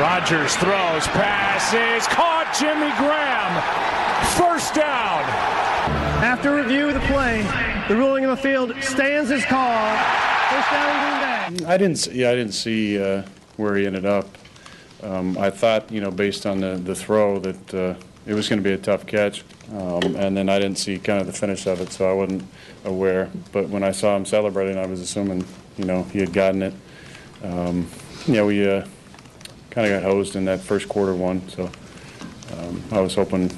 Rodgers throws, passes, caught Jimmy Graham. First down. After review of the play, the ruling of the field stands as called. First down Green Bay. I didn't. s- Yeah, I didn't see uh, where he ended up. Um, I thought, you know, based on the, the throw, that uh, it was going to be a tough catch, um, and then I didn't see kind of the finish of it, so I wasn't aware. But when I saw him celebrating, I was assuming, you know, he had gotten it. Um, yeah, we uh, kind of got hosed in that first quarter one, so um, I was hoping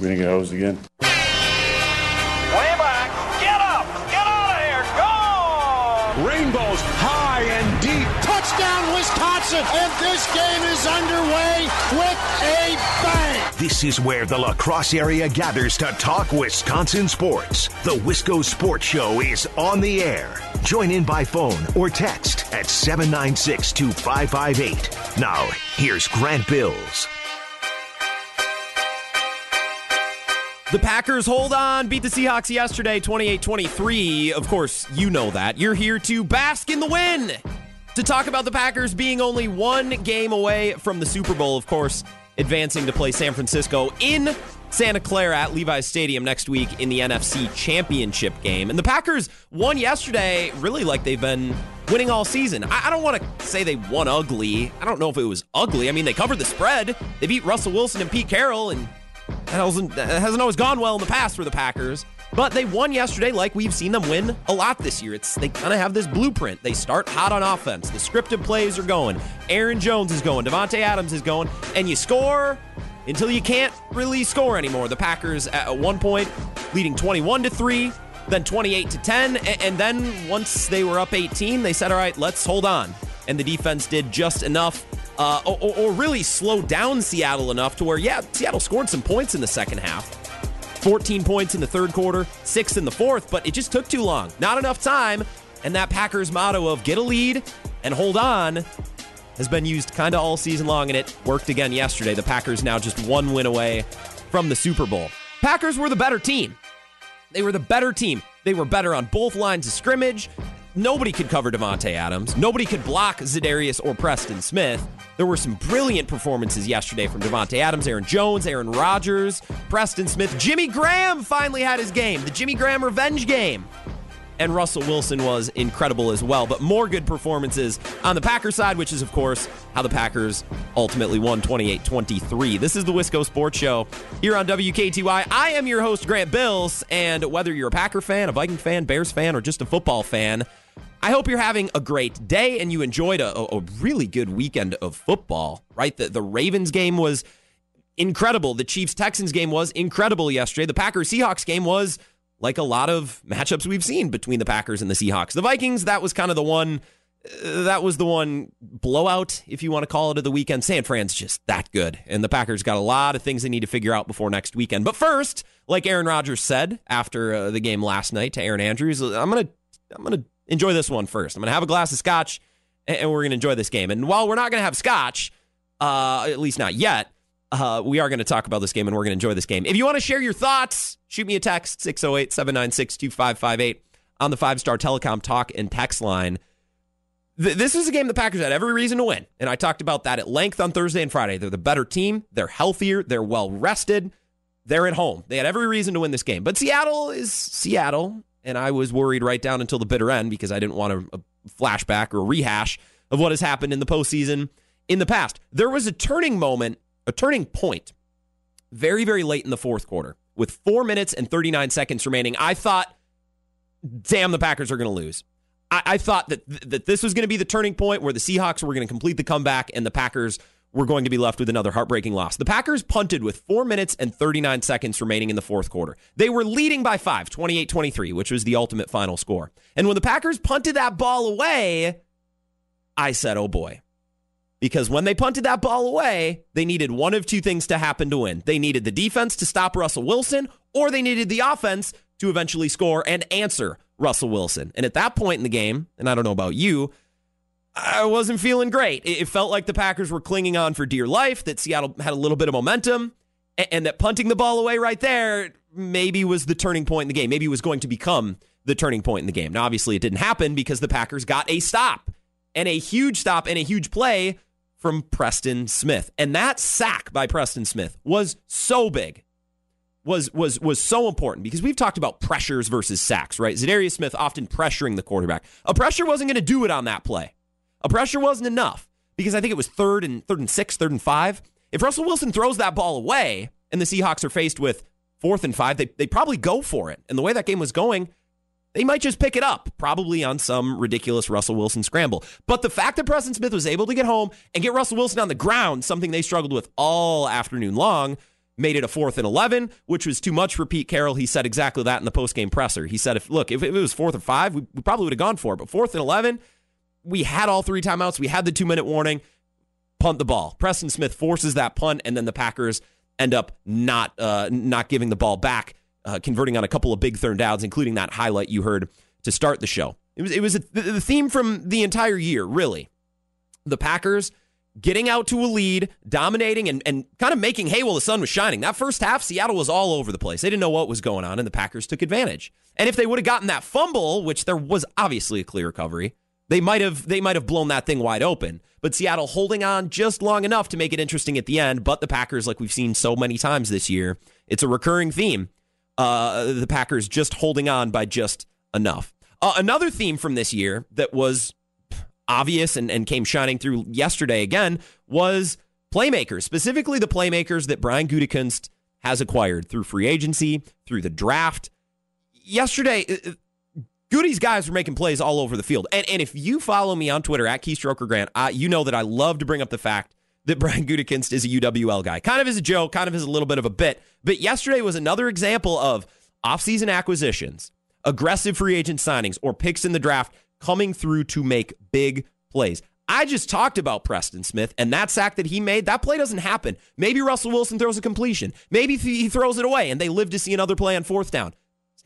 we didn't get hosed again. Way back. Get up. Get out of here. Go! Rainbows high and deep. Touchdown, Wisconsin! And this game is underway with a bang! This is where the La Crosse area gathers to talk Wisconsin sports. The Wisco Sports Show is on the air. Join in by phone or text at 796 2558. Now, here's Grant Bills. The Packers hold on, beat the Seahawks yesterday 28 23. Of course, you know that. You're here to bask in the win. To talk about the Packers being only one game away from the Super Bowl, of course, advancing to play San Francisco in Santa Clara at Levi's Stadium next week in the NFC Championship game. And the Packers won yesterday, really like they've been winning all season. I, I don't want to say they won ugly. I don't know if it was ugly. I mean, they covered the spread, they beat Russell Wilson and Pete Carroll, and that that hasn't always gone well in the past for the Packers. But they won yesterday like we've seen them win a lot this year. It's they kind of have this blueprint. They start hot on offense. The scripted plays are going. Aaron Jones is going. Davante Adams is going. And you score until you can't really score anymore. The Packers at one point leading 21 to 3, then 28 to 10, and then once they were up 18, they said, "All right, let's hold on." And the defense did just enough uh, or, or- really slow down Seattle enough to where, yeah, Seattle scored some points in the second half. 14 points in the third quarter, six in the fourth, but it just took too long. Not enough time. And that Packers motto of get a lead and hold on has been used kind of all season long, and it worked again yesterday. The Packers now just one win away from the Super Bowl. Packers were the better team. They were the better team. They were better on both lines of scrimmage. Nobody could cover Davante Adams. Nobody could block Za'Darius or Preston Smith. There were some brilliant performances yesterday from Davante Adams, Aaron Jones, Aaron Rodgers, Preston Smith. Jimmy Graham finally had his game, the Jimmy Graham revenge game. And Russell Wilson was incredible as well. But more good performances on the Packers side, which is, of course, how the Packers ultimately won 28 23. This is the Wisco Sports Show here on WKTY. I am your host, Grant Bills. And whether you're a Packer fan, a Viking fan, Bears fan, or just a football fan, I hope you're having a great day and you enjoyed a, a really good weekend of football, right? The, the Ravens game was incredible. The Chiefs Texans game was incredible yesterday. The Packers Seahawks game was like a lot of matchups we've seen between the Packers and the Seahawks. The Vikings, that was kind of the one. uh, That was the one blowout, if you want to call it, of the weekend. San Fran's just that good, and the Packers got a lot of things they need to figure out before next weekend. But first, like Aaron Rodgers said after uh, the game last night to Erin Andrews, I'm gonna, I'm gonna enjoy this one first. I'm gonna have a glass of scotch, and we're gonna enjoy this game. And while we're not gonna have scotch, uh, at least not yet, uh, we are going to talk about this game and we're going to enjoy this game. If you want to share your thoughts, shoot me a text 608 796 2558 on the five star telecom talk and text line. Th- this is a game the Packers had every reason to win. And I talked about that at length on Thursday and Friday. They're the better team, they're healthier, they're well rested, they're at home. They had every reason to win this game. But Seattle is Seattle. And I was worried right down until the bitter end because I didn't want a, a flashback or a rehash of what has happened in the postseason in the past. There was a turning moment, a turning point, very, very late in the fourth quarter with four minutes and 39 seconds remaining. I thought, damn, the Packers are going to lose. I, I thought that, that this was going to be the turning point where the Seahawks were going to complete the comeback and the Packers were going to be left with another heartbreaking loss. The Packers punted with four minutes and 39 seconds remaining in the fourth quarter. They were leading by five, 28 23, which was the ultimate final score. And when the Packers punted that ball away, I said, oh boy. Because when they punted that ball away, they needed one of two things to happen to win. They needed the defense to stop Russell Wilson, or they needed the offense to eventually score and answer Russell Wilson. And at that point in the game, and I don't know about you, I wasn't feeling great. It felt like the Packers were clinging on for dear life, that Seattle had a little bit of momentum, and that punting the ball away right there maybe was the turning point in the game. Maybe it was going to become the turning point in the game. Now, obviously, it didn't happen because the Packers got a stop and a huge stop and a huge play from Preston Smith. And that sack by Preston Smith was so big. Was was was so important because we've talked about pressures versus sacks, right? Za'Darius Smith often pressuring the quarterback. A pressure wasn't going to do it on that play. A pressure wasn't enough because I think it was third and third and six, third and five. If Russell Wilson throws that ball away and the Seahawks are faced with fourth and five, they they probably go for it. And the way that game was going, they might just pick it up, probably on some ridiculous Russell Wilson scramble. But the fact that Preston Smith was able to get home and get Russell Wilson on the ground, something they struggled with all afternoon long, made it a fourth and 11, which was too much for Pete Carroll. He said exactly that in the postgame presser. He said, if look, if it was fourth or five, we, we probably would have gone for it. But fourth and 11, we had all three timeouts. We had the two minute warning. Punt the ball. Preston Smith forces that punt, and then the Packers end up not uh, not giving the ball back, uh, converting on a couple of big third downs, including that highlight you heard to start the show. It was it was a, the theme from the entire year, really. The Packers getting out to a lead, dominating, and, and kind of making hay while the sun was shining. That first half, Seattle was all over the place. They didn't know what was going on, and the Packers took advantage. And if they would have gotten that fumble, which there was obviously a clear recovery, they might have they might have blown that thing wide open. But Seattle holding on just long enough to make it interesting at the end. But the Packers, like we've seen so many times this year, it's a recurring theme. Uh, the Packers just holding on by just enough. Uh, another theme from this year that was obvious and, and came shining through yesterday again was playmakers, specifically the playmakers that Brian Gutekunst has acquired through free agency, through the draft. Yesterday, uh, Goody's guys were making plays all over the field. And, and if you follow me on Twitter at Keystroker Grant, I, you know that I love to bring up the fact that Brian Gutekunst is a UWL guy. Kind of as a joke, kind of as a little bit of a bit. But yesterday was another example of offseason acquisitions, aggressive free agent signings, or picks in the draft coming through to make big plays. I just talked about Preston Smith and that sack that he made. That play doesn't happen. Maybe Russell Wilson throws a completion. Maybe he throws it away and they live to see another play on fourth down.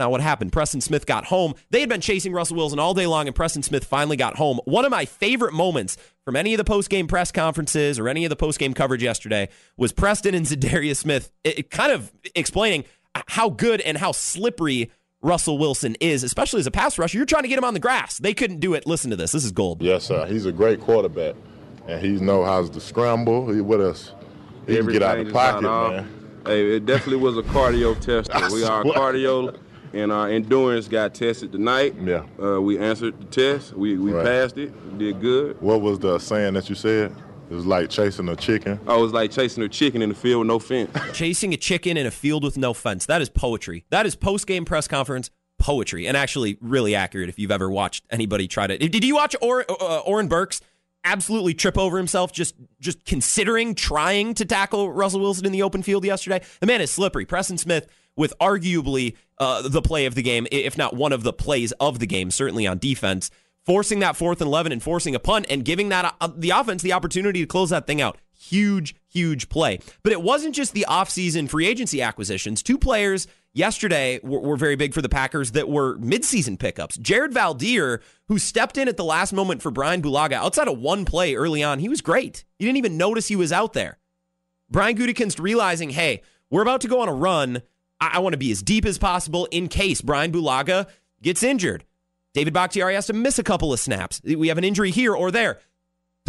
It's not what happened. Preston Smith got home. They had been chasing Russell Wilson all day long, and Preston Smith finally got home. One of my favorite moments from any of the post-game press conferences or any of the post-game coverage yesterday was Preston and Za'Darius Smith it, it kind of explaining how good and how slippery Russell Wilson is, especially as a pass rusher. You're trying to get him on the grass. They couldn't do it. Listen to this. This is gold. Yes, sir. He's a great quarterback, and he knows how to scramble. He with us. He can get out of the pocket, man. Hey, it definitely was a cardio test. we are cardio and our endurance got tested tonight. Yeah. Uh, we answered the test. We we Right. passed it. Did good. What was the saying that you said? It was like chasing a chicken. I was like chasing a chicken in the field with no fence. Chasing a chicken in a field with no fence. That is poetry. That is post game press conference poetry, and actually really accurate. If you've ever watched anybody try to, did you watch or, uh, Oren Burks absolutely trip over himself just just considering trying to tackle Russell Wilson in the open field yesterday? The man is slippery. Preston Smith with arguably uh, the play of the game, if not one of the plays of the game, certainly on defense. Forcing that fourth and 11 and forcing a punt and giving that uh, the offense the opportunity to close that thing out. Huge, huge play. But it wasn't just the offseason free agency acquisitions. Two players yesterday were, were very big for the Packers that were midseason pickups. Jared Veldheer, who stepped in at the last moment for Brian Bulaga, outside of one play early on, he was great. You didn't even notice he was out there. Brian Gutekunst realizing, hey, we're about to go on a run. I, I want to be as deep as possible in case Brian Bulaga gets injured. David Bakhtiari has to miss a couple of snaps. We have an injury here or there.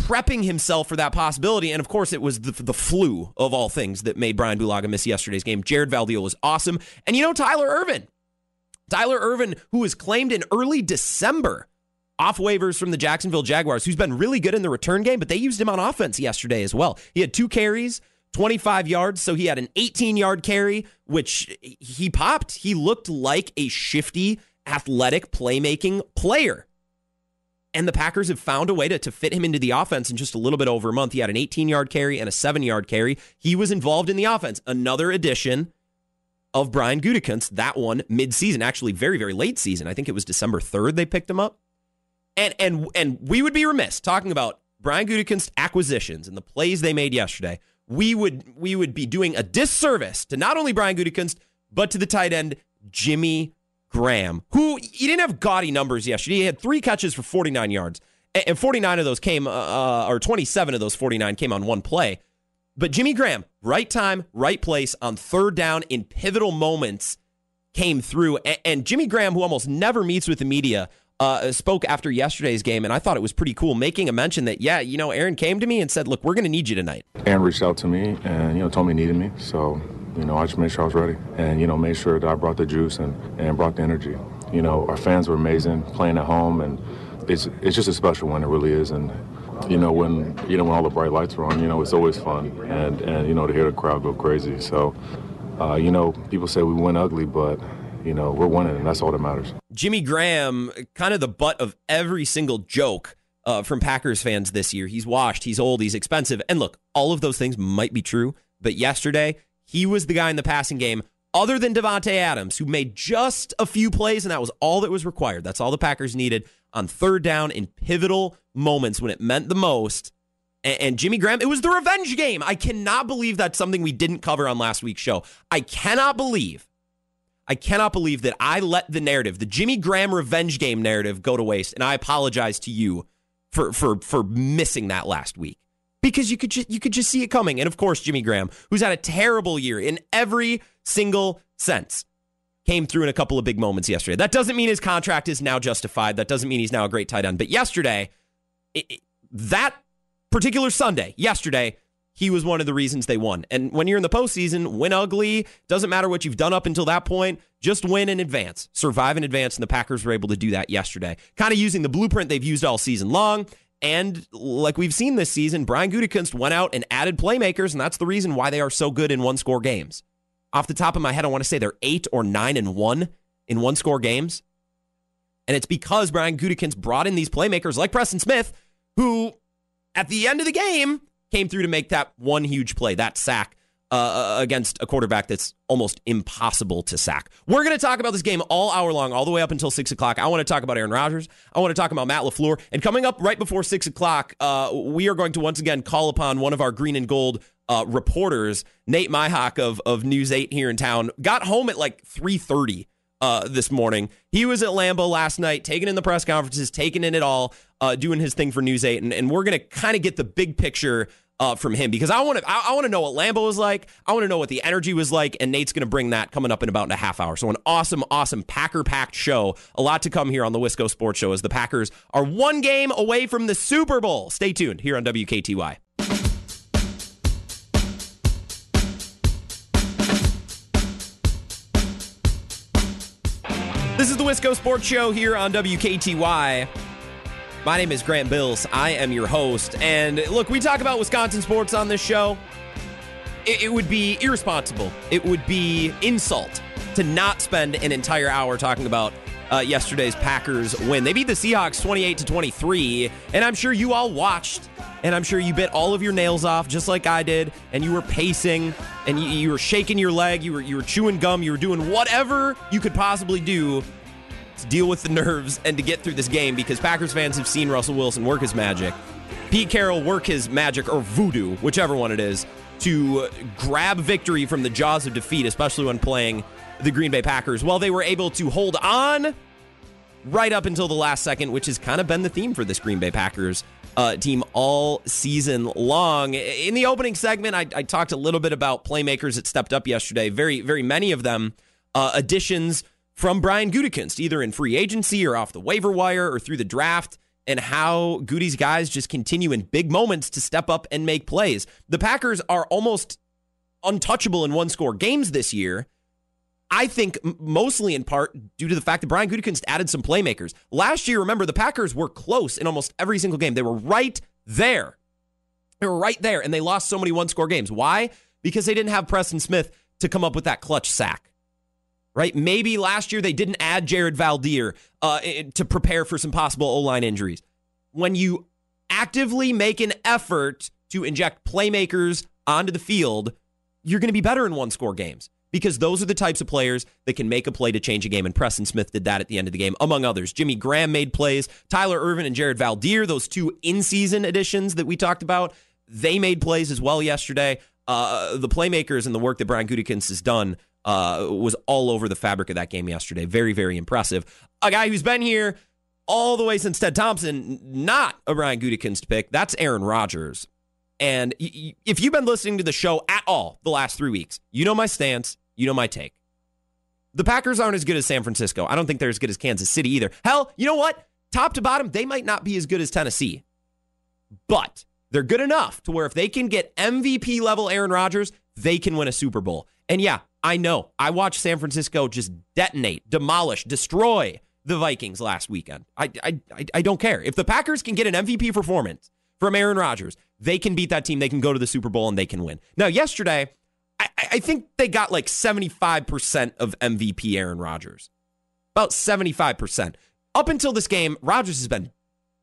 Prepping himself for that possibility. And of course, it was the, the flu of all things that made Brian Bulaga miss yesterday's game. Jared Veldheer was awesome. And you know, Tyler Ervin. Tyler Ervin, who was claimed in early December off waivers from the Jacksonville Jaguars, who's been really good in the return game, but they used him on offense yesterday as well. He had two carries, 25 yards, so he had an 18 yard carry, which he popped. He looked like a shifty, athletic, playmaking player. And the Packers have found a way to, to fit him into the offense in just a little bit over a month. He had an 18 yard carry and a seven yard carry. He was involved in the offense. Another addition of Brian Gutekunst, that one mid-season, actually very, very late season. I think it was December 3rd they picked him up. And and and we would be remiss talking about Brian Gutekunst acquisitions and the plays they made yesterday. We would we would be doing a disservice to not only Brian Gutekunst, but to the tight end Jimmy Graham, who he didn't have gaudy numbers yesterday. He had three catches for 49 yards, and and 49 of those came, uh, or 27 of those 49 came on one play. But Jimmy Graham, right time, right place on third down in pivotal moments, came through. And Jimmy Graham, who almost never meets with the media, uh, spoke after yesterday's game, and I thought it was pretty cool, making a mention that, yeah, you know, Aaron came to me and said, look, we're going to need you tonight. Aaron reached out to me and, you know, told me he needed me. So, you know, I just made sure I was ready and, you know, made sure that I brought the juice and, and brought the energy. You know, our fans were amazing playing at home, and it's, it's just a special one, it really is. And, you know, when, you know, when all the bright lights are on, you know, it's always fun. And, and you know, to hear the crowd go crazy. So, uh, you know, people say we win ugly, but you know, we're winning, and that's all that matters. Jimmy Graham, kind of the butt of every single joke uh, from Packers fans this year. He's washed, he's old, he's expensive. And look, all of those things might be true, but yesterday, he was the guy in the passing game other than Davante Adams, who made just a few plays, and that was all that was required. That's all the Packers needed on third down in pivotal moments when it meant the most. And, Jimmy Graham, it was the revenge game. I cannot believe that's something we didn't cover on last week's show. I cannot believe I cannot believe that I let the narrative, the Jimmy Graham revenge game narrative, go to waste, and I apologize to you for for for missing that last week because you could just you could just see it coming. And of course, Jimmy Graham, who's had a terrible year in every single sense, came through in a couple of big moments yesterday. That doesn't mean his contract is now justified. That doesn't mean he's now a great tight end. But yesterday, it, it, that particular Sunday, yesterday, he was one of the reasons they won. And when you're in the postseason, win ugly, doesn't matter what you've done up until that point, just win in advance, survive in advance. And the Packers were able to do that yesterday, kind of using the blueprint they've used all season long. And like we've seen this season, Brian Gutekunst went out and added playmakers, and that's the reason why they are so good in one score games. Off the top of my head, I want to say they're eight or nine and one in one score games. And it's because Brian Gutekunst brought in these playmakers like Preston Smith, who at the end of the game came through to make that one huge play, that sack uh, uh, against a quarterback that's almost impossible to sack. We're going to talk about this game all hour long, all the way up until six o'clock. I want to talk about Aaron Rodgers. I want to talk about Matt LaFleur. And coming up right before six o'clock, uh, we are going to once again call upon one of our green and gold uh, reporters, Nate Myhock of, of News 8 here in town. Got home at like 3.30 uh, this morning. He was at Lambeau last night, taking in the press conferences, taking in it all, uh, doing his thing for News 8. And, and we're going to kind of get the big picture uh, from him because I want to I, I want to know what Lambeau was like. I want to know what the energy was like, and Nate's going to bring that coming up in about a half hour. So an awesome, awesome Packer packed show. A lot to come here on the Wisco Sports Show as the Packers are one game away from the Super Bowl. Stay tuned here on WKTY. This is the Wisco Sports Show here on WKTY. My name is Grant Bills. I am your host. And look, we talk about Wisconsin sports on this show. It, it, would be irresponsible. It would be insult to not spend an entire hour talking about uh, yesterday's Packers win. They beat the Seahawks 28 to 23, and I'm sure you all watched, and I'm sure you bit all of your nails off just like I did, and you were pacing, and you, you were shaking your leg, you were you were chewing gum, you were doing whatever you could possibly do to deal with the nerves and to get through this game because Packers fans have seen Russell Wilson work his magic, Pete Carroll work his magic or voodoo, whichever one it is, to grab victory from the jaws of defeat, especially when playing the Green Bay Packers. Well, they were able to hold on right up until the last second, which has kind of been the theme for this Green Bay Packers uh, team all season long. In the opening segment, I, I, talked a little bit about playmakers that stepped up yesterday. Very, very many of them uh, additions from Brian Gutekunst, either in free agency or off the waiver wire or through the draft, and how Goody's guys just continue in big moments to step up and make plays. The Packers are almost untouchable in one score games this year. I think mostly in part due to the fact that Brian Gutekunst added some playmakers. Last year, remember, the Packers were close in almost every single game. They were right there. They were right there, and they lost so many one score games. Why? Because they didn't have Preston Smith to come up with that clutch sack right? Maybe last year they didn't add Jared Veldheer uh, to prepare for some possible O line injuries. When you actively make an effort to inject playmakers onto the field, you're going to be better in one score games because those are the types of players that can make a play to change a game. And Preston Smith did that at the end of the game, among others. Jimmy Graham made plays. Tyler Ervin and Jared Veldheer, those two in season additions that we talked about, they made plays as well yesterday. Uh, the playmakers and the work that Brian Gutekunst has done uh, was all over the fabric of that game yesterday. Very, very impressive. A guy who's been here all the way since Ted Thompson, not a Brian Gutekunst pick. That's Aaron Rodgers. And if you've been listening to the show at all the last three weeks, you know my stance, you know my take. The Packers aren't as good as San Francisco. I don't think they're as good as Kansas City either. Hell, you know what? top to bottom, they might not be as good as Tennessee, but they're good enough to where if they can get MVP level Aaron Rodgers, they can win a Super Bowl. And yeah, I know. I watched San Francisco just detonate, demolish, destroy the Vikings last weekend. I, I, I don't care. If the Packers can get an MVP performance from Aaron Rodgers, they can beat that team. They can go to the Super Bowl and they can win. Now, yesterday, I, I think they got like 75% of MVP Aaron Rodgers. About 75%. Up until this game, Rodgers has been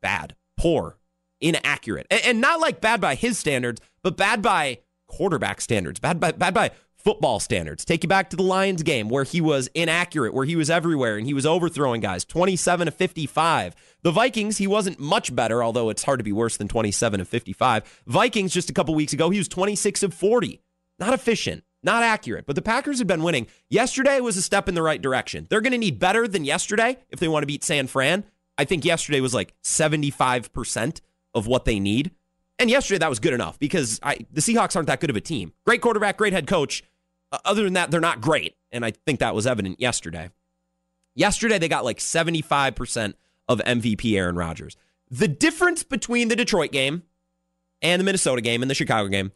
bad, poor, inaccurate. And, and not like bad by his standards, but bad by quarterback standards, bad by, bad by football standards. Take you back to the Lions game where he was inaccurate, where he was everywhere and he was overthrowing guys 27 to 55. The Vikings, he wasn't much better, although it's hard to be worse than 27 to 55. Vikings, just a couple weeks ago, he was 26 of 40. Not efficient, not accurate, but the Packers have been winning. Yesterday was a step in the right direction. They're going to need better than yesterday if they want to beat San Fran. I think yesterday was like 75% of what they need. And yesterday that was good enough because I, the Seahawks aren't that good of a team. Great quarterback, great head coach. Uh, other than that, they're not great. And I think that was evident yesterday. Yesterday, they got like 75% of MVP Aaron Rodgers. The difference between the Detroit game and the Minnesota game and the Chicago game,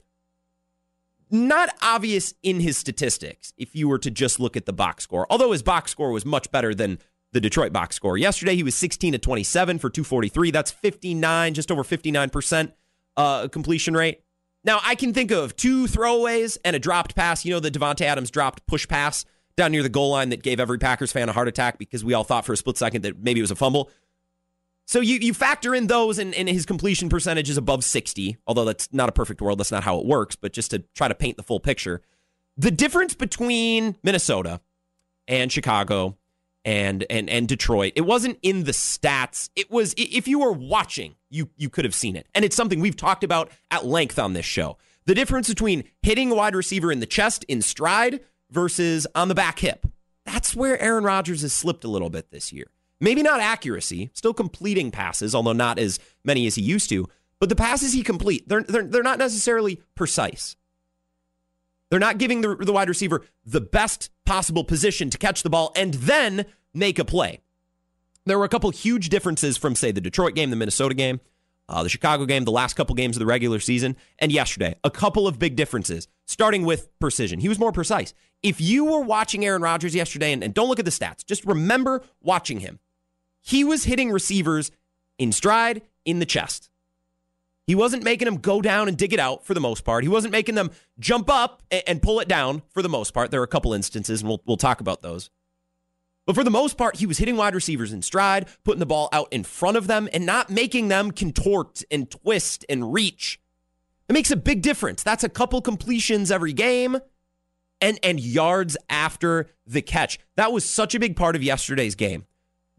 not obvious in his statistics if you were to just look at the box score, although his box score was much better than the Detroit box score. Yesterday, he was 16 to 27 for 243. That's 59, just over 59% uh, completion rate. Now, I can think of two throwaways and a dropped pass. You know, the Davante Adams dropped push pass down near the goal line that gave every Packers fan a heart attack because we all thought for a split second that maybe it was a fumble. So you, you factor in those, and, and his completion percentage is above 60, although that's not a perfect world. That's not how it works, but just to try to paint the full picture. The difference between Minnesota and Chicago and and and Detroit. It wasn't in the stats. It was if you were watching, you you could have seen it. And it's something we've talked about at length on this show. The difference between hitting a wide receiver in the chest in stride versus on the back hip. That's where Aaron Rodgers has slipped a little bit this year. Maybe not accuracy, still completing passes, although not as many as he used to, but the passes he complete, they're they're, they're not necessarily precise. They're not giving the, the wide receiver the best possible position to catch the ball and then make a play. There were a couple huge differences from, say, the Detroit game, the Minnesota game, uh, the Chicago game, the last couple games of the regular season, and yesterday. A couple of big differences, starting with precision. He was more precise. If you were watching Aaron Rodgers yesterday, and, and don't look at the stats, just remember watching him. He was hitting receivers in stride, in the chest. He wasn't making them go down and dig it out for the most part. He wasn't making them jump up and, pull it down for the most part. There are a couple instances, and we'll, we'll talk about those. But for the most part, he was hitting wide receivers in stride, putting the ball out in front of them, and not making them contort and twist and reach. It makes a big difference. That's a couple completions every game and, and yards after the catch. That was such a big part of yesterday's game.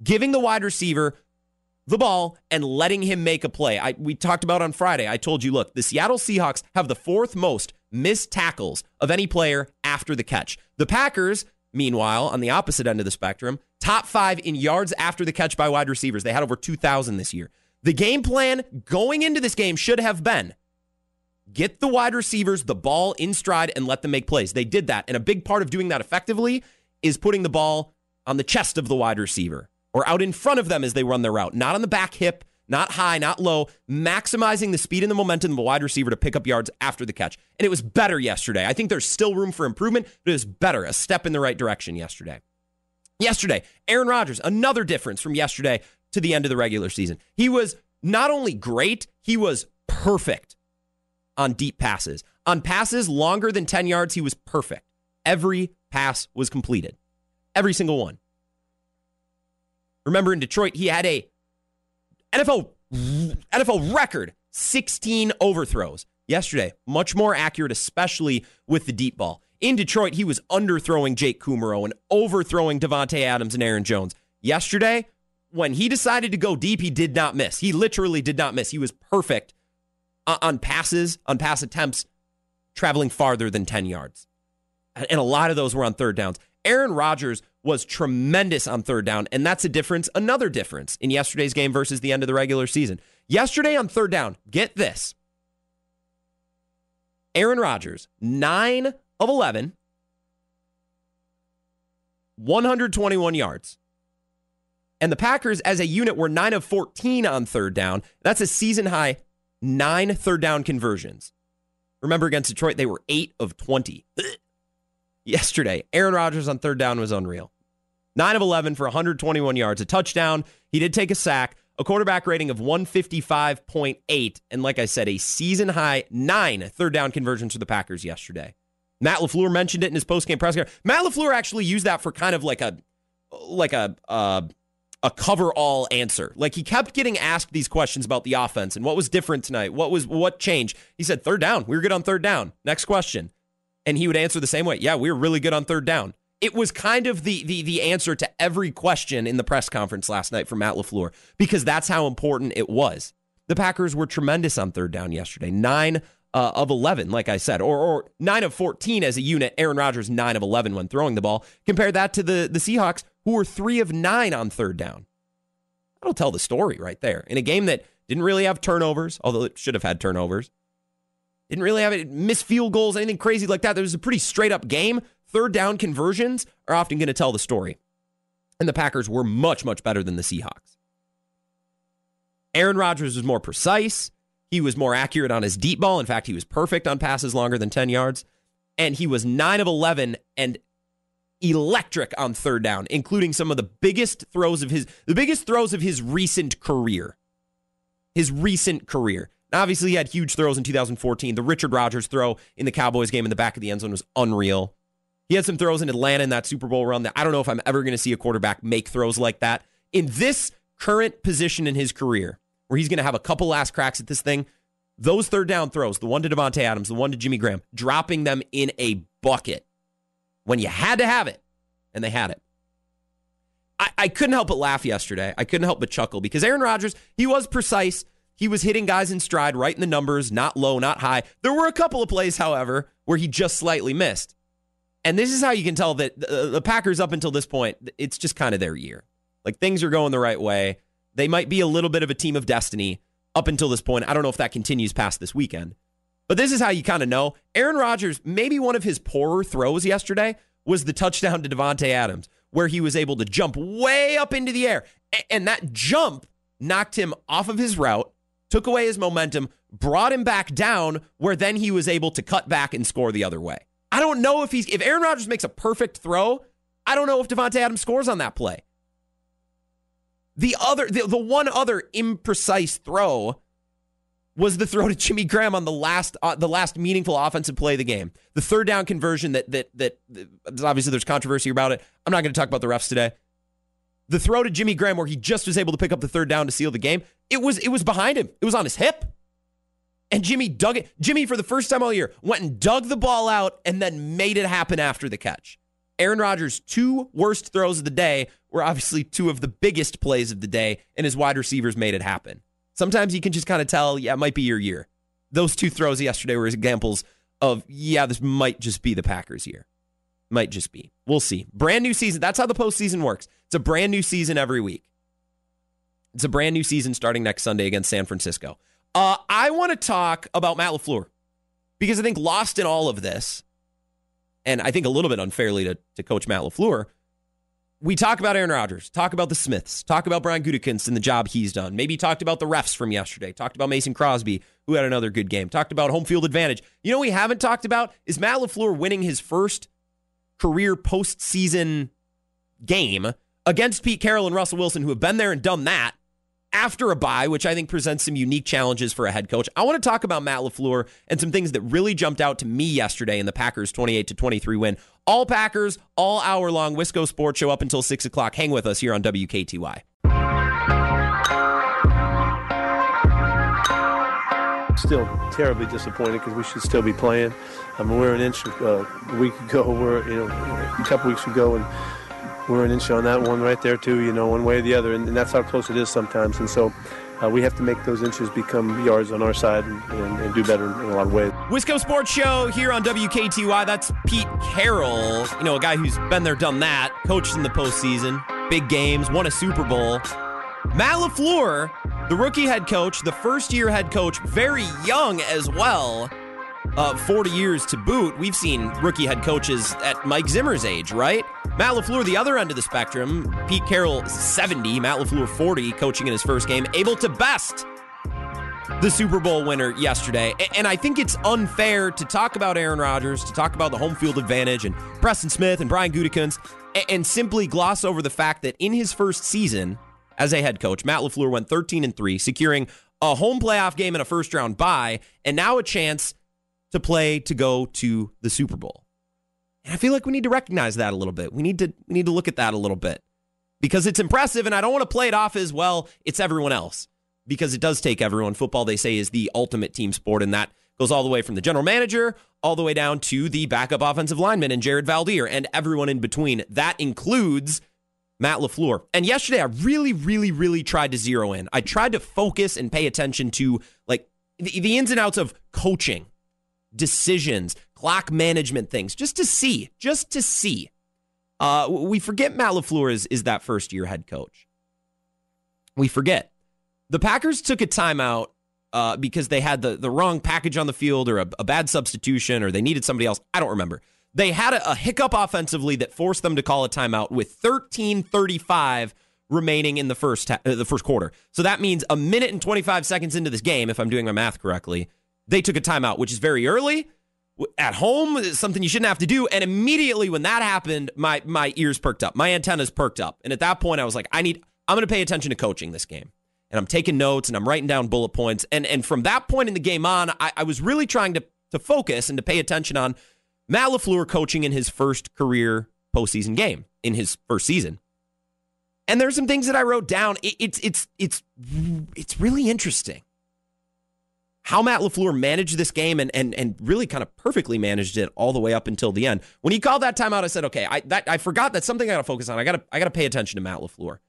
Giving the wide receiver the ball and letting him make a play. I, we talked about on Friday. I told you, look, the Seattle Seahawks have the fourth most missed tackles of any player after the catch. The Packers, meanwhile, on the opposite end of the spectrum, top five in yards after the catch by wide receivers. They had over 2,000 this year. The game plan going into this game should have been get the wide receivers the ball in stride and let them make plays. They did that. And a big part of doing that effectively is putting the ball on the chest of the wide receiver or out in front of them as they run their route, not on the back hip, not high, not low, maximizing the speed and the momentum of a wide receiver to pick up yards after the catch. And it was better yesterday. I think there's still room for improvement, but it was better, a step in the right direction yesterday. Yesterday, Aaron Rodgers, another difference from yesterday to the end of the regular season. He was not only great, he was perfect on deep passes. On passes longer than 10 yards, he was perfect. Every pass was completed, every single one. Remember in Detroit, he had a NFL NFL record 16 overthrows yesterday. Much more accurate, especially with the deep ball. In Detroit, he was underthrowing Jake Kumerow and overthrowing Davante Adams and Aaron Jones. Yesterday, when he decided to go deep, he did not miss. He literally did not miss. He was perfect on passes, on pass attempts, traveling farther than 10 yards. And a lot of those were on third downs. Aaron Rodgers was tremendous on third down, and that's a difference, another difference in yesterday's game versus the end of the regular season. Yesterday on third down, get this. Aaron Rodgers, 9 of 11, 121 yards. And the Packers, as a unit, were 9 of 14 on third down. That's a season high nine third down conversions. Remember against Detroit, they were 8 of 20. Yesterday, Aaron Rodgers on third down was unreal. 9 of 11 for 121 yards, a touchdown. He did take a sack, a quarterback rating of 155.8, and like I said, a season high nine third down conversions for the Packers yesterday. Matt LaFleur mentioned it in his postgame press conference. Matt LaFleur actually used that for kind of like a like a uh, a cover all answer. Like he kept getting asked these questions about the offense and what was different tonight. What was what changed? He said third down. We were good on third down. Next question. And he would answer the same way. Yeah, we were really good on third down. It was kind of the the the answer to every question in the press conference last night from Matt LaFleur because that's how important it was. The Packers were tremendous on third down yesterday. 9 uh, of 11, like I said, or, or 9 of 14 as a unit. Aaron Rodgers, 9 of 11 when throwing the ball. Compare that to the, the Seahawks, who were 3 of 9 on third down. That'll tell the story right there. In a game that didn't really have turnovers, although it should have had turnovers, didn't really have it, missed field goals, anything crazy like that. There was a pretty straight up game. Third down conversions are often going to tell the story. And the Packers were much, much better than the Seahawks. Aaron Rodgers was more precise. He was more accurate on his deep ball. In fact, he was perfect on passes longer than 10 yards. And he was 9 of 11 and electric on third down, including some of the biggest throws of his the biggest throws of his recent career. His recent career. Obviously, he had huge throws in 2014. The Richard Rodgers throw in the Cowboys game in the back of the end zone was unreal. He had some throws in Atlanta in that Super Bowl run that I don't know if I'm ever going to see a quarterback make throws like that. In this current position in his career, where he's going to have a couple last cracks at this thing. Those third down throws, the one to Davante Adams, the one to Jimmy Graham, dropping them in a bucket when you had to have it, and they had it. I, I couldn't help but laugh yesterday. I couldn't help but chuckle because Aaron Rodgers, he was precise. He was hitting guys in stride, right in the numbers, not low, not high. There were a couple of plays, however, where he just slightly missed. And this is how you can tell that the, Packers, up until this point, it's just kind of their year. Like things are going the right way. They might be a little bit of a team of destiny up until this point. I don't know if that continues past this weekend. But this is how you kind of know. Aaron Rodgers, maybe one of his poorer throws yesterday was the touchdown to Davante Adams, where he was able to jump way up into the air. And that jump knocked him off of his route, took away his momentum, brought him back down, where then he was able to cut back and score the other way. I don't know if he's if Aaron Rodgers makes a perfect throw, I don't know if Davante Adams scores on that play. The other, the, the one other imprecise throw was the throw to Jimmy Graham on the last, uh, the last meaningful offensive play of the game. The third down conversion that that that obviously there's controversy about it. I'm not going to talk about the refs today. The throw to Jimmy Graham where he just was able to pick up the third down to seal the game. It was it was behind him. It was on his hip. And Jimmy dug it. Jimmy, for the first time all year, went and dug the ball out and then made it happen after the catch. Aaron Rodgers' two worst throws of the day were obviously two of the biggest plays of the day, and his wide receivers made it happen. Sometimes you can just kind of tell, yeah, it might be your year. Those two throws yesterday were examples of, yeah, this might just be the Packers' year. Might just be. We'll see. Brand new season. That's how the postseason works. It's a brand new season every week. It's a brand new season starting next Sunday against San Francisco. Uh, I want to talk about Matt LaFleur because I think lost in all of this and I think a little bit unfairly to, to coach Matt LaFleur, we talk about Aaron Rodgers, talk about the Smiths, talk about Brian Gutekunst and the job he's done. Maybe talked about the refs from yesterday, talked about Mason Crosby, who had another good game, talked about home field advantage. You know we haven't talked about is Matt LaFleur winning his first career postseason game against Pete Carroll and Russell Wilson, who have been there and done that after a bye, which I think presents some unique challenges for a head coach. I want to talk about Matt LaFleur and some things that really jumped out to me yesterday in the Packers 28 to 23 win. All Packers, all hour long Wisco Sports Show up until 6 o'clock. Hang with us here on WKTY. Still terribly disappointed because we should still be playing. I mean, we're an inch uh, a week ago. We're you know a couple weeks ago, and we're an inch on that one right there too. You know, one way or the other, and, and that's how close it is sometimes. And so. Uh, we have to make those inches become yards on our side and, and, and do better in a lot of ways. Wisco Sports Show here on WKTY. That's Pete Carroll, you know, a guy who's been there, done that, coached in the postseason, big games, won a Super Bowl. Matt LaFleur, the rookie head coach, the first year head coach, very young as well. Uh, 40 years to boot, we've seen rookie head coaches at Mike Zimmer's age, right? Matt LaFleur, the other end of the spectrum, Pete Carroll, 70, Matt LaFleur, 40, coaching in his first game, able to best the Super Bowl winner yesterday. And I think it's unfair to talk about Aaron Rodgers, to talk about the home field advantage and Preston Smith and Brian Gutekunst, and simply gloss over the fact that in his first season as a head coach, Matt LaFleur went 13 and 3, securing a home playoff game and a first round bye, and now a chance to play to go to the Super Bowl. And I feel like we need to recognize that a little bit. We need to we need to look at that a little bit. Because it's impressive and I don't want to play it off as well, it's everyone else. Because it does take everyone. Football they say is the ultimate team sport and that goes all the way from the general manager all the way down to the backup offensive lineman and Jared Veldheer and everyone in between. That includes Matt LaFleur. And yesterday I really really really tried to zero in. I tried to focus and pay attention to like the, the ins and outs of coaching decisions, clock management things, just to see, just to see. Uh, we forget Matt LaFleur is, is that first year head coach. We forget. The Packers took a timeout uh, because they had the, the wrong package on the field or a, a, bad substitution or they needed somebody else. I don't remember. They had a, a hiccup offensively that forced them to call a timeout with 13:35 remaining in the first uh, the first quarter. So that means a minute and 25 seconds into this game, if I'm doing my math correctly, they took a timeout, which is very early at home, something you shouldn't have to do. And immediately when that happened, my my ears perked up, my antennas perked up, and at that point, I was like, I need, I'm going to pay attention to coaching this game, and I'm taking notes and I'm writing down bullet points, and and from that point in the game on, I, I was really trying to to focus and to pay attention on Matt LaFleur coaching in his first career postseason game in his first season. And there's some things that I wrote down. It, it's it's it's it's really interesting how Matt LaFleur managed this game and and and really kind of perfectly managed it all the way up until the end. When he called that timeout, I said, okay, I that I forgot that's something I gotta focus on. I gotta I gotta pay attention to Matt LaFleur.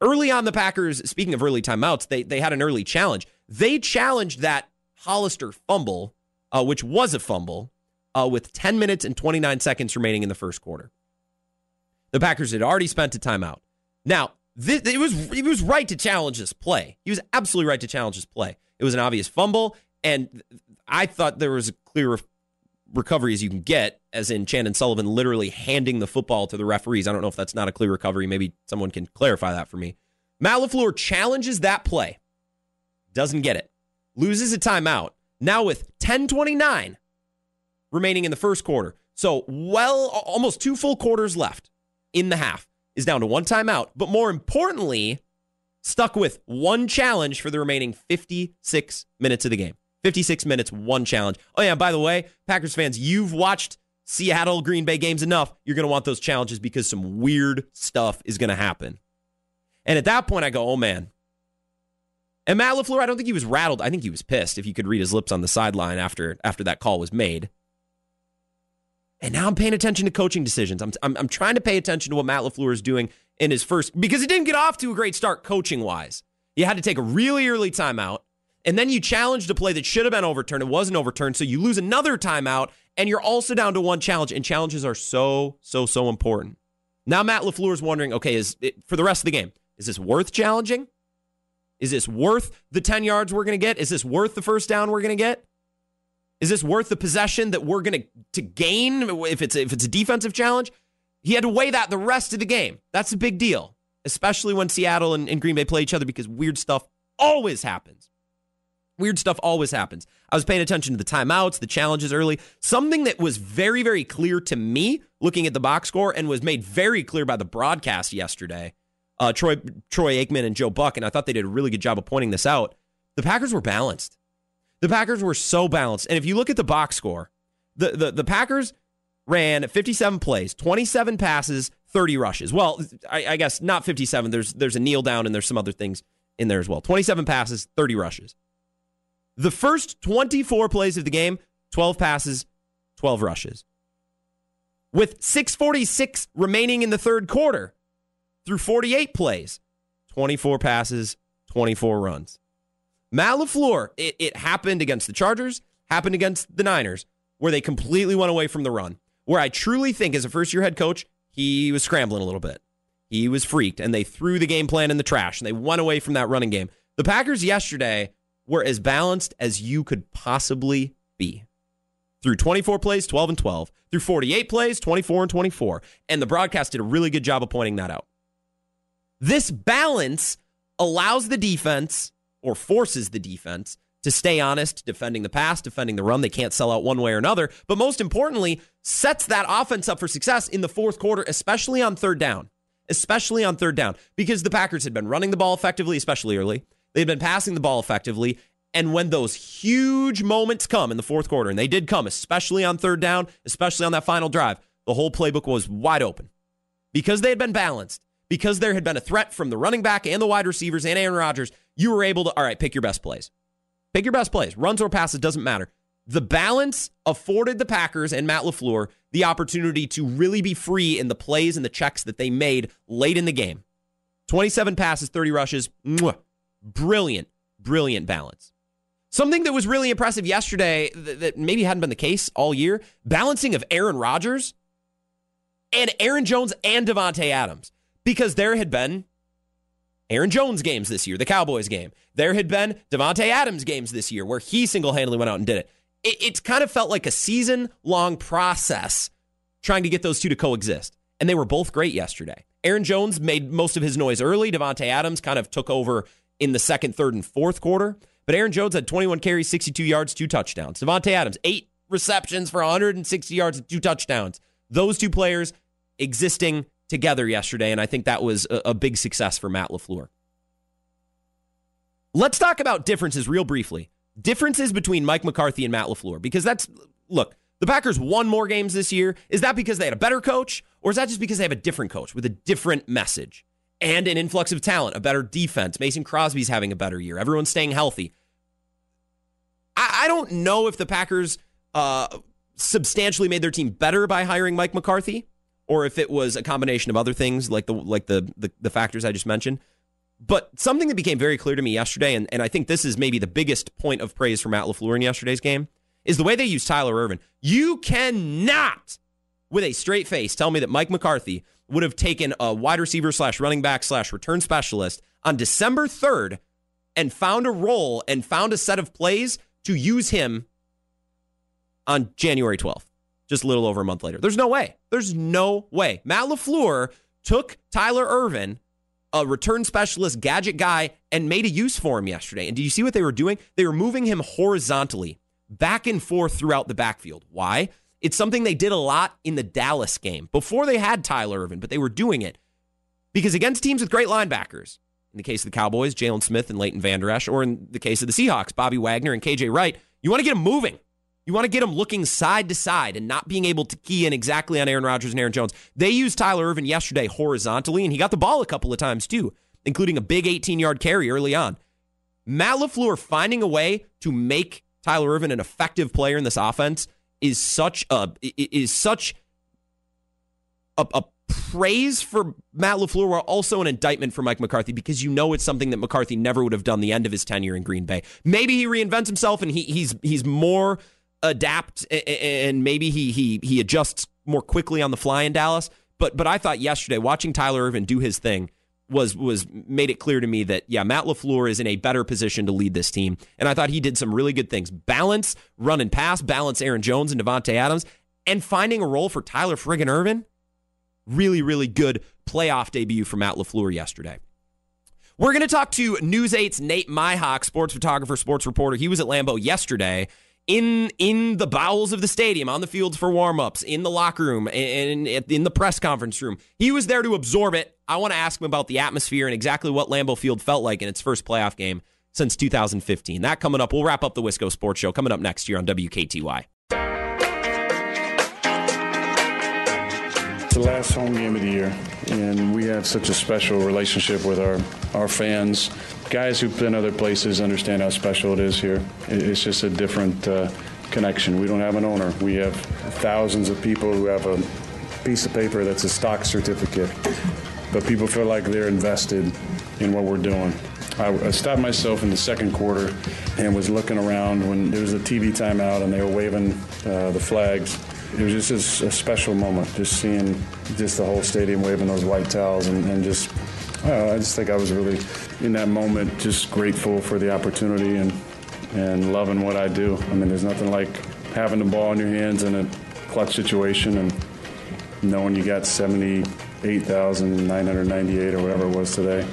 Early on, the Packers, speaking of early timeouts, they they had an early challenge. They challenged that Hollister fumble, uh, which was a fumble, uh, with 10 minutes and 29 seconds remaining in the first quarter. The Packers had already spent a timeout. Now, this, it was it was right to challenge this play. He was absolutely right to challenge this play. It was an obvious fumble, and I thought there was a clear recovery as you can get, as in Chandon Sullivan literally handing the football to the referees. I don't know if that's not a clear recovery. Maybe someone can clarify that for me. Matt LaFleur challenges that play, doesn't get it, loses a timeout. Now with 10:29 remaining in the first quarter, so well almost two full quarters left in the half, is down to one timeout. But more importantly, stuck with one challenge for the remaining 56 minutes of the game. 56 minutes, one challenge. Oh, yeah, by the way, Packers fans, you've watched Seattle Green Bay games enough. You're going to want those challenges because some weird stuff is going to happen. And at that point, I go, oh, man. And Matt LaFleur, I don't think he was rattled. I think he was pissed if you could read his lips on the sideline after, after that call was made. And now I'm paying attention to coaching decisions. I'm, I'm, I'm trying to pay attention to what Matt LaFleur is doing in his first because he didn't get off to a great start coaching wise. You had to take a really early timeout, and then you challenged a play that should have been overturned. It wasn't overturned, so you lose another timeout, and you're also down to one challenge. And challenges are so so so important. Now Matt LaFleur is wondering, okay, is it, for the rest of the game, is this worth challenging? Is this worth the 10 yards we're going to get? Is this worth the first down we're going to get? Is this worth the possession that we're going to to gain if it's if it's a defensive challenge? He had to weigh that the rest of the game. That's a big deal, especially when Seattle and, and Green Bay play each other because weird stuff always happens. Weird stuff always happens. I was paying attention to the timeouts, the challenges early. Something that was very, very clear to me looking at the box score and was made very clear by the broadcast yesterday. Uh, Troy Troy Aikman and Joe Buck, and I thought they did a really good job of pointing this out. The Packers were balanced. The Packers were so balanced. And if you look at the box score, the, the, the Packers ran 57 plays, 27 passes, 30 rushes. Well, I, I, guess not 57. There's there's a kneel down and there's some other things in there as well. 27 passes, 30 rushes. The first 24 plays of the game, 12 passes, 12 rushes. With 646 remaining in the third quarter, through 48 plays, 24 passes, 24 runs. Matt LaFleur, it, it happened against the Chargers, happened against the Niners, where they completely went away from the run where I truly think as a first year head coach, he was scrambling a little bit. He was freaked, and they threw the game plan in the trash, and they went away from that running game. The Packers yesterday were as balanced as you could possibly be. Through 24 plays, 12 and 12. Through 48 plays, 24 and 24. And the broadcast did a really good job of pointing that out. This balance allows the defense or forces the defense to stay honest, defending the pass, defending the run. They can't sell out one way or another. But most importantly, sets that offense up for success in the fourth quarter, especially on third down. Especially on third down, because the Packers had been running the ball effectively, especially early. They'd been passing the ball effectively. And when those huge moments come in the fourth quarter, and they did come, especially on third down, especially on that final drive, the whole playbook was wide open. Because they had been balanced, because there had been a threat from the running back and the wide receivers and Aaron Rodgers, you were able to, all right, pick your best plays. Pick your best plays. Runs or passes, doesn't matter. The balance afforded the Packers and Matt LaFleur the opportunity to really be free in the plays and the checks that they made late in the game. 27 passes, 30 rushes. Mwah. Brilliant, brilliant balance. Something that was really impressive yesterday that, that maybe hadn't been the case all year balancing of Aaron Rodgers and Aaron Jones and Davante Adams because there had been Aaron Jones games this year, the Cowboys game. There had been Davante Adams games this year where he single handedly went out and did it. it. It's kind of felt like a season long process trying to get those two to coexist. And they were both great yesterday. Aaron Jones made most of his noise early. Davante Adams kind of took over in the second, third, and fourth quarter. But Aaron Jones had 21 carries, 62 yards, two touchdowns. Davante Adams, eight receptions for 160 yards and two touchdowns. Those two players existing together yesterday, and I think that was a, a big success for Matt LaFleur. Let's talk about differences real briefly. Differences between Mike McCarthy and Matt LaFleur, because that's, look, the Packers won more games this year. Is that because they had a better coach, or is that just because they have a different coach with a different message and an influx of talent, a better defense? Mason Crosby's having a better year. Everyone's staying healthy. I, I don't know if the Packers uh, substantially made their team better by hiring Mike McCarthy or if it was a combination of other things like the like the the, the factors I just mentioned. But something that became very clear to me yesterday, and, and I think this is maybe the biggest point of praise for Matt LaFleur in yesterday's game, is the way they used Tyler Ervin. You cannot, with a straight face, tell me that Mike McCarthy would have taken a wide receiver slash running back slash return specialist on December 3rd and found a role and found a set of plays to use him on January 12th just a little over a month later. There's no way. There's no way. Matt LaFleur took Tyler Ervin, a return specialist, gadget guy, and made a use for him yesterday. And do you see what they were doing? They were moving him horizontally, back and forth throughout the backfield. Why? It's something they did a lot in the Dallas game before they had Tyler Ervin, but they were doing it because against teams with great linebackers, in the case of the Cowboys, Jaylon Smith and Leighton Vander Esch, or in the case of the Seahawks, Bobby Wagner and KJ Wright, you want to get them moving. You want to get them looking side to side and not being able to key in exactly on Aaron Rodgers and Aaron Jones. They used Tyler Ervin yesterday horizontally, and he got the ball a couple of times too, including a big 18 yard carry early on. Matt LaFleur finding a way to make Tyler Ervin an effective player in this offense is such a is such a, a praise for Matt LaFleur while also an indictment for Mike McCarthy because you know it's something that McCarthy never would have done the end of his tenure in Green Bay. Maybe he reinvents himself and he, he's he's more adapt and maybe he he he adjusts more quickly on the fly in Dallas. But but I thought yesterday watching Tyler Ervin do his thing was was made it clear to me that yeah Matt LaFleur is in a better position to lead this team, and I thought he did some really good things: balance, run and pass, balance Aaron Jones and Davante Adams, and finding a role for Tyler friggin' Ervin. Really really good playoff debut for Matt LaFleur yesterday. We're going to talk to News 8's Nate Meihak, sports photographer, sports reporter. He was at Lambeau yesterday in in the bowels of the stadium, on the fields for warmups, in the locker room, and in the press conference room. He was there to absorb it. I want to ask him about the atmosphere and exactly what Lambeau Field felt like in its first playoff game since 2015. That coming up. We'll wrap up the Wisco Sports Show coming up next year on WKTY. It's the last home game of the year, and we have such a special relationship with our, our fans. Guys who've been other places understand how special it is here. It's just a different uh, connection. We don't have an owner. We have thousands of people who have a piece of paper that's a stock certificate, but people feel like they're invested in what we're doing. I, stopped myself in the second quarter and was looking around when there was a TV timeout and they were waving uh, the flags it was just a, special moment, just seeing just the whole stadium waving those white towels and, and just, I, I just think I was really in that moment just grateful for the opportunity and and loving what I do. I mean, there's nothing like having the ball in your hands in a clutch situation and knowing you got 78,998 or whatever it was today.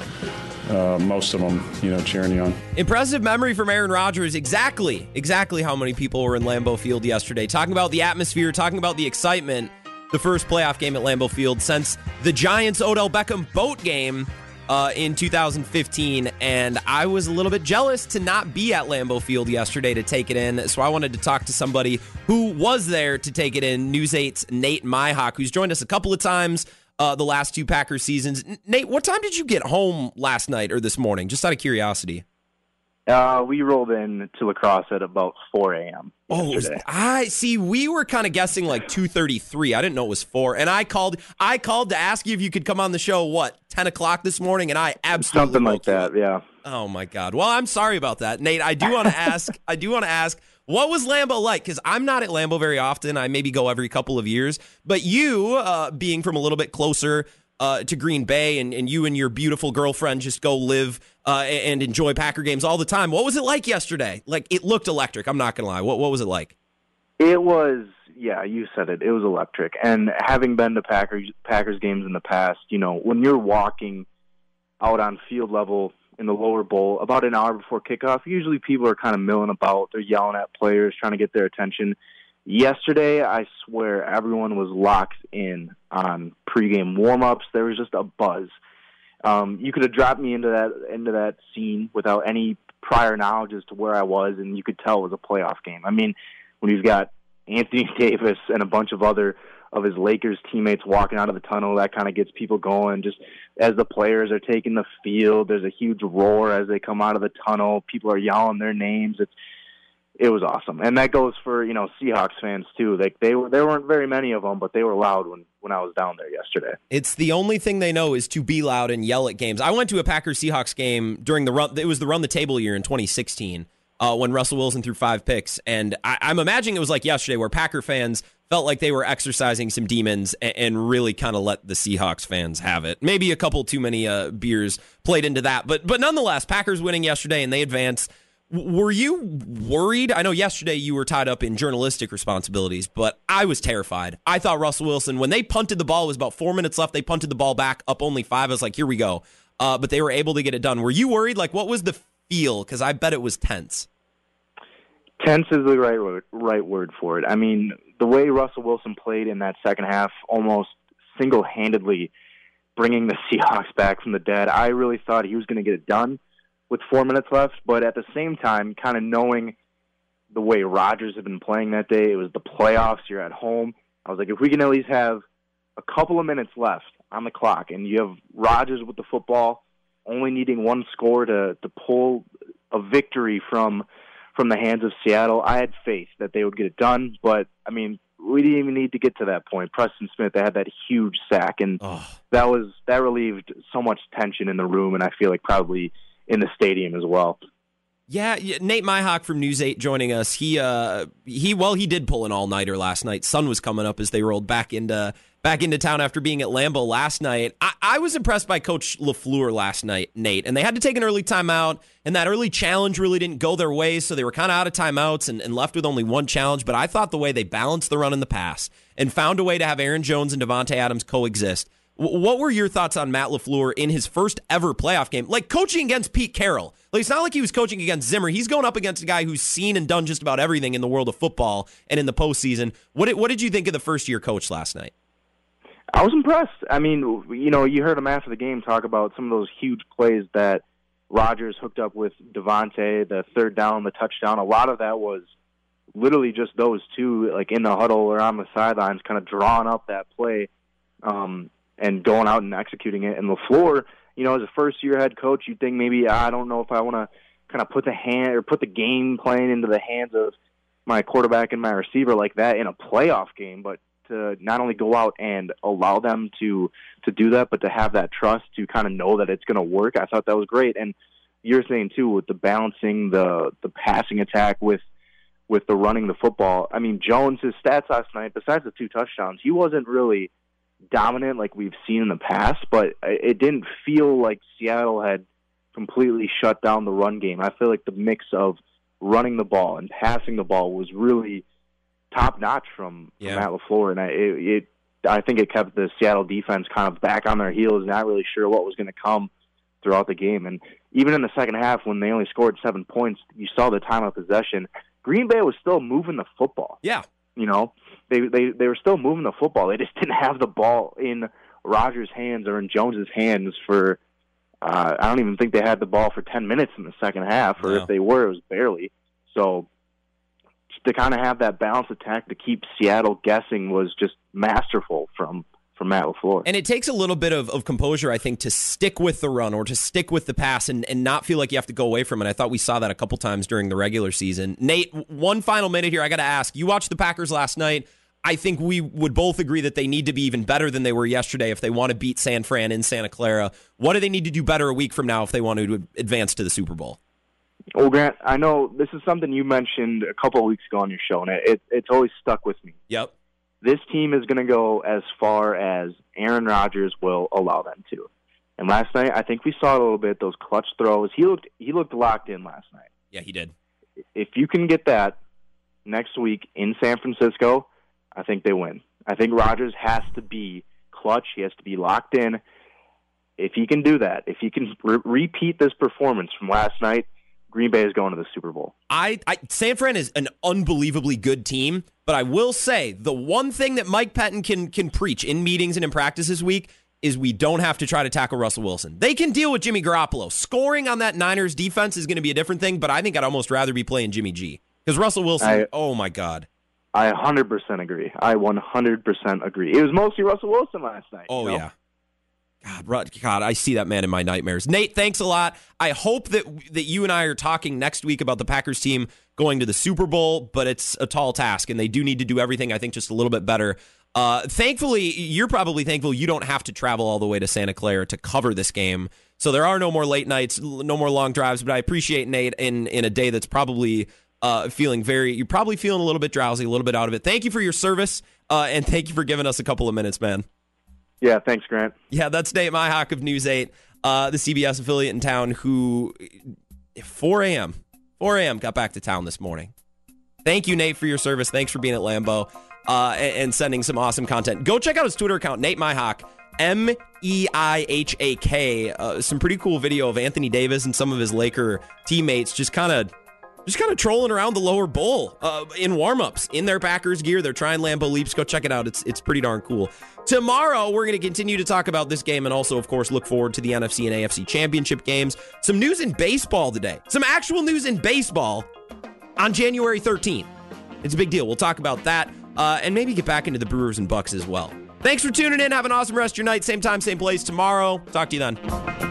Uh, most of them, you know, cheering you on. Impressive memory from Aaron Rodgers. Exactly, exactly how many people were in Lambeau Field yesterday. Talking about the atmosphere, talking about the excitement. The first playoff game at Lambeau Field since the Giants Odell Beckham boat game uh, in 2015, and I was a little bit jealous to not be at Lambeau Field yesterday to take it in. So I wanted to talk to somebody who was there to take it in. News 8's Nate Meihak, who's joined us a couple of times uh, the last two Packers seasons. Nate, what time did you get home last night or this morning? Just out of curiosity. Uh, we rolled in to La Crosse at about 4 a.m. Oh, I see. We were kind of guessing like 2:33. I didn't know it was four, and I called. I called to ask you if you could come on the show. What 10 o'clock this morning? And I absolutely something like that. Yeah. Oh my God. Well, I'm sorry about that, Nate. I do want to ask. I do want to ask. What was Lambeau like? Because I'm not at Lambeau very often. I maybe go every couple of years. But you, uh, being from a little bit closer uh, to Green Bay, and, and you and your beautiful girlfriend just go live uh, and enjoy Packer games all the time. What was it like yesterday? Like it looked electric. I'm not gonna lie. What what was it like? It was yeah, you said it. It was electric. And having been to Packers Packers games in the past, you know, when you're walking out on field level in the lower bowl about an hour before kickoff, usually people are kind of milling about. They're yelling at players, trying to get their attention. Yesterday, I swear everyone was locked in on pregame warm-ups. There was just a buzz. Um, you could have dropped me into that into that scene without any prior knowledge as to where I was, and you could tell it was a playoff game. I mean, when you've got Anthony Davis and a bunch of other of his Lakers teammates walking out of the tunnel, that kind of gets people going. Just as the players are taking the field, there's a huge roar as they come out of the tunnel. People are yelling their names. It's it was awesome, and that goes for you know Seahawks fans too. Like they were, there weren't very many of them, but they were loud when when I was down there yesterday. It's the only thing they know is to be loud and yell at games. I went to a Packers Seahawks game during the run. It was the run the table year in 2016 uh, when Russell Wilson threw five picks, and I, I'm imagining it was like yesterday where Packer fans felt like they were exercising some demons and, and really kind of let the Seahawks fans have it. Maybe a couple too many uh, beers played into that, but but nonetheless, Packers winning yesterday and they advance. Were you worried? I know yesterday you were tied up in journalistic responsibilities, but I was terrified. I thought Russell Wilson, when they punted the ball, was about four minutes left. They punted the ball back up only five. I was like, here we go. Uh, but they were able to get it done. Were you worried? Like, what was the feel? Because I bet it was tense. Tense is the right word, right word for it. I mean, the way Russell Wilson played in that second half, almost single handedly bringing the Seahawks back from the dead, I really thought he was going to get it done with four minutes left, but at the same time, kind of knowing the way Rodgers had been playing that day, it was the playoffs, you're at home. I was like, if we can at least have a couple of minutes left on the clock, and you have Rodgers with the football, only needing one score to to pull a victory from from the hands of Seattle, I had faith that they would get it done. But I mean, we didn't even need to get to that point. Preston Smith, they had that huge sack, and oh. that was that relieved so much tension in the room, and I feel like probably in the stadium as well. Yeah, Nate Meihak from News 8 joining us. He uh he well he did pull an all-nighter last night. Sun was coming up as they rolled back into back into town after being at Lambeau last night. I, I was impressed by Coach LaFleur last night, Nate, and they had to take an early timeout, and that early challenge really didn't go their way, so they were kind of out of timeouts and, and left with only one challenge. But I thought the way they balanced the run and the pass and found a way to have Aaron Jones and Davante Adams coexist what were your thoughts on Matt LaFleur in his first ever playoff game? Like coaching against Pete Carroll. Like it's not like he was coaching against Zimmer. He's going up against a guy who's seen and done just about everything in the world of football and in the postseason. What did, what did you think of the first year coach last night? I was impressed. I mean, you know, you heard him after the game talk about some of those huge plays that Rodgers hooked up with Davante, the third down, the touchdown. A lot of that was literally just those two, like in the huddle or on the sidelines, kind of drawing up that play. Um, and going out and executing it. And LaFleur, you know, as a first year head coach, you'd think maybe I don't know if I want to kind of put the hand or put the game plan into the hands of my quarterback and my receiver like that in a playoff game, but to not only go out and allow them to to do that, but to have that trust to kind of know that it's going to work. I thought that was great. And you're saying too with the balancing the the passing attack with with the running the football. I mean, Jones his stats last night, besides the two touchdowns, he wasn't really dominant like we've seen in the past, but it didn't feel like Seattle had completely shut down the run game. I feel like the mix of running the ball and passing the ball was really top notch from, Yeah. from Matt LaFleur, and I, it, it I think it kept the Seattle defense kind of back on their heels, not really sure what was going to come throughout the game. And even in the second half, when they only scored seven points, you saw the time of possession. Green Bay was still moving the football. Yeah. You know, they they they were still moving the football. They just didn't have the ball in Rodgers' hands or in Jones's hands for. Uh, I don't even think they had the ball for ten minutes in the second half, or No. if they were, it was barely. So to kind of have that balanced attack to keep Seattle guessing was just masterful from from Matt LaFleur. And it takes a little bit of, of composure, I think, to stick with the run or to stick with the pass and, and not feel like you have to go away from it. I thought we saw that a couple times during the regular season. Nate, one final minute here. I got to ask. You watched the Packers last night. I think we would both agree that they need to be even better than they were yesterday if they want to beat San Fran in Santa Clara. What do they need to do better a week from now if they want to advance to the Super Bowl? Well, Grant, I know this is something you mentioned a couple of weeks ago on your show, and it, it's always stuck with me. Yep. This team is going to go as far as Aaron Rodgers will allow them to. And last night, I think we saw a little bit those clutch throws. He looked he looked locked in last night. Yeah, he did. If you can get that next week in San Francisco, I think they win. I think Rodgers has to be clutch. He has to be locked in. If he can do that, if he can re- repeat this performance from last night, Green Bay is going to the Super Bowl. I, I San Fran is an unbelievably good team, but I will say the one thing that Mike Pettine can can preach in meetings and in practice this week is we don't have to try to tackle Russell Wilson. They can deal with Jimmy Garoppolo. Scoring on that Niners defense is going to be a different thing, but I think I'd almost rather be playing Jimmy G because Russell Wilson. I- oh my God. I 100% agree. I 100% agree. It was mostly Russell Wilson last night. Oh you know? yeah. God, God, I see that man in my nightmares. Nate, thanks a lot. I hope that that you and I are talking next week about the Packers team going to the Super Bowl, but it's a tall task, and they do need to do everything. I think just a little bit better. Uh, thankfully, you're probably thankful you don't have to travel all the way to Santa Clara to cover this game, so there are no more late nights, no more long drives. But I appreciate Nate in in a day that's probably uh, feeling very. You're probably feeling a little bit drowsy, a little bit out of it. Thank you for your service, uh, and thank you for giving us a couple of minutes, man. Yeah, thanks, Grant. Yeah, that's Nate Meihak of News 8, uh, the CBS affiliate in town, who 4 a.m. 4 a.m. got back to town this morning. Thank you, Nate, for your service. Thanks for being at Lambeau uh, and, and sending some awesome content. Go check out his Twitter account, Nate Meihak, M E I H A K. Uh, some pretty cool video of Anthony Davis and some of his Laker teammates just kind of just kind of trolling around the lower bowl uh, in warmups in their Packers gear. They're trying Lambeau leaps. Go check it out. It's it's pretty darn cool. Tomorrow we're going to continue to talk about this game and also, of course, look forward to the NFC and AFC championship games. Some news in baseball today. Some actual news in baseball on January 13th. It's a big deal. We'll talk about that uh, and maybe get back into the Brewers and Bucks as well. Thanks for tuning in. Have an awesome rest of your night. Same time, same place tomorrow. Talk to you then.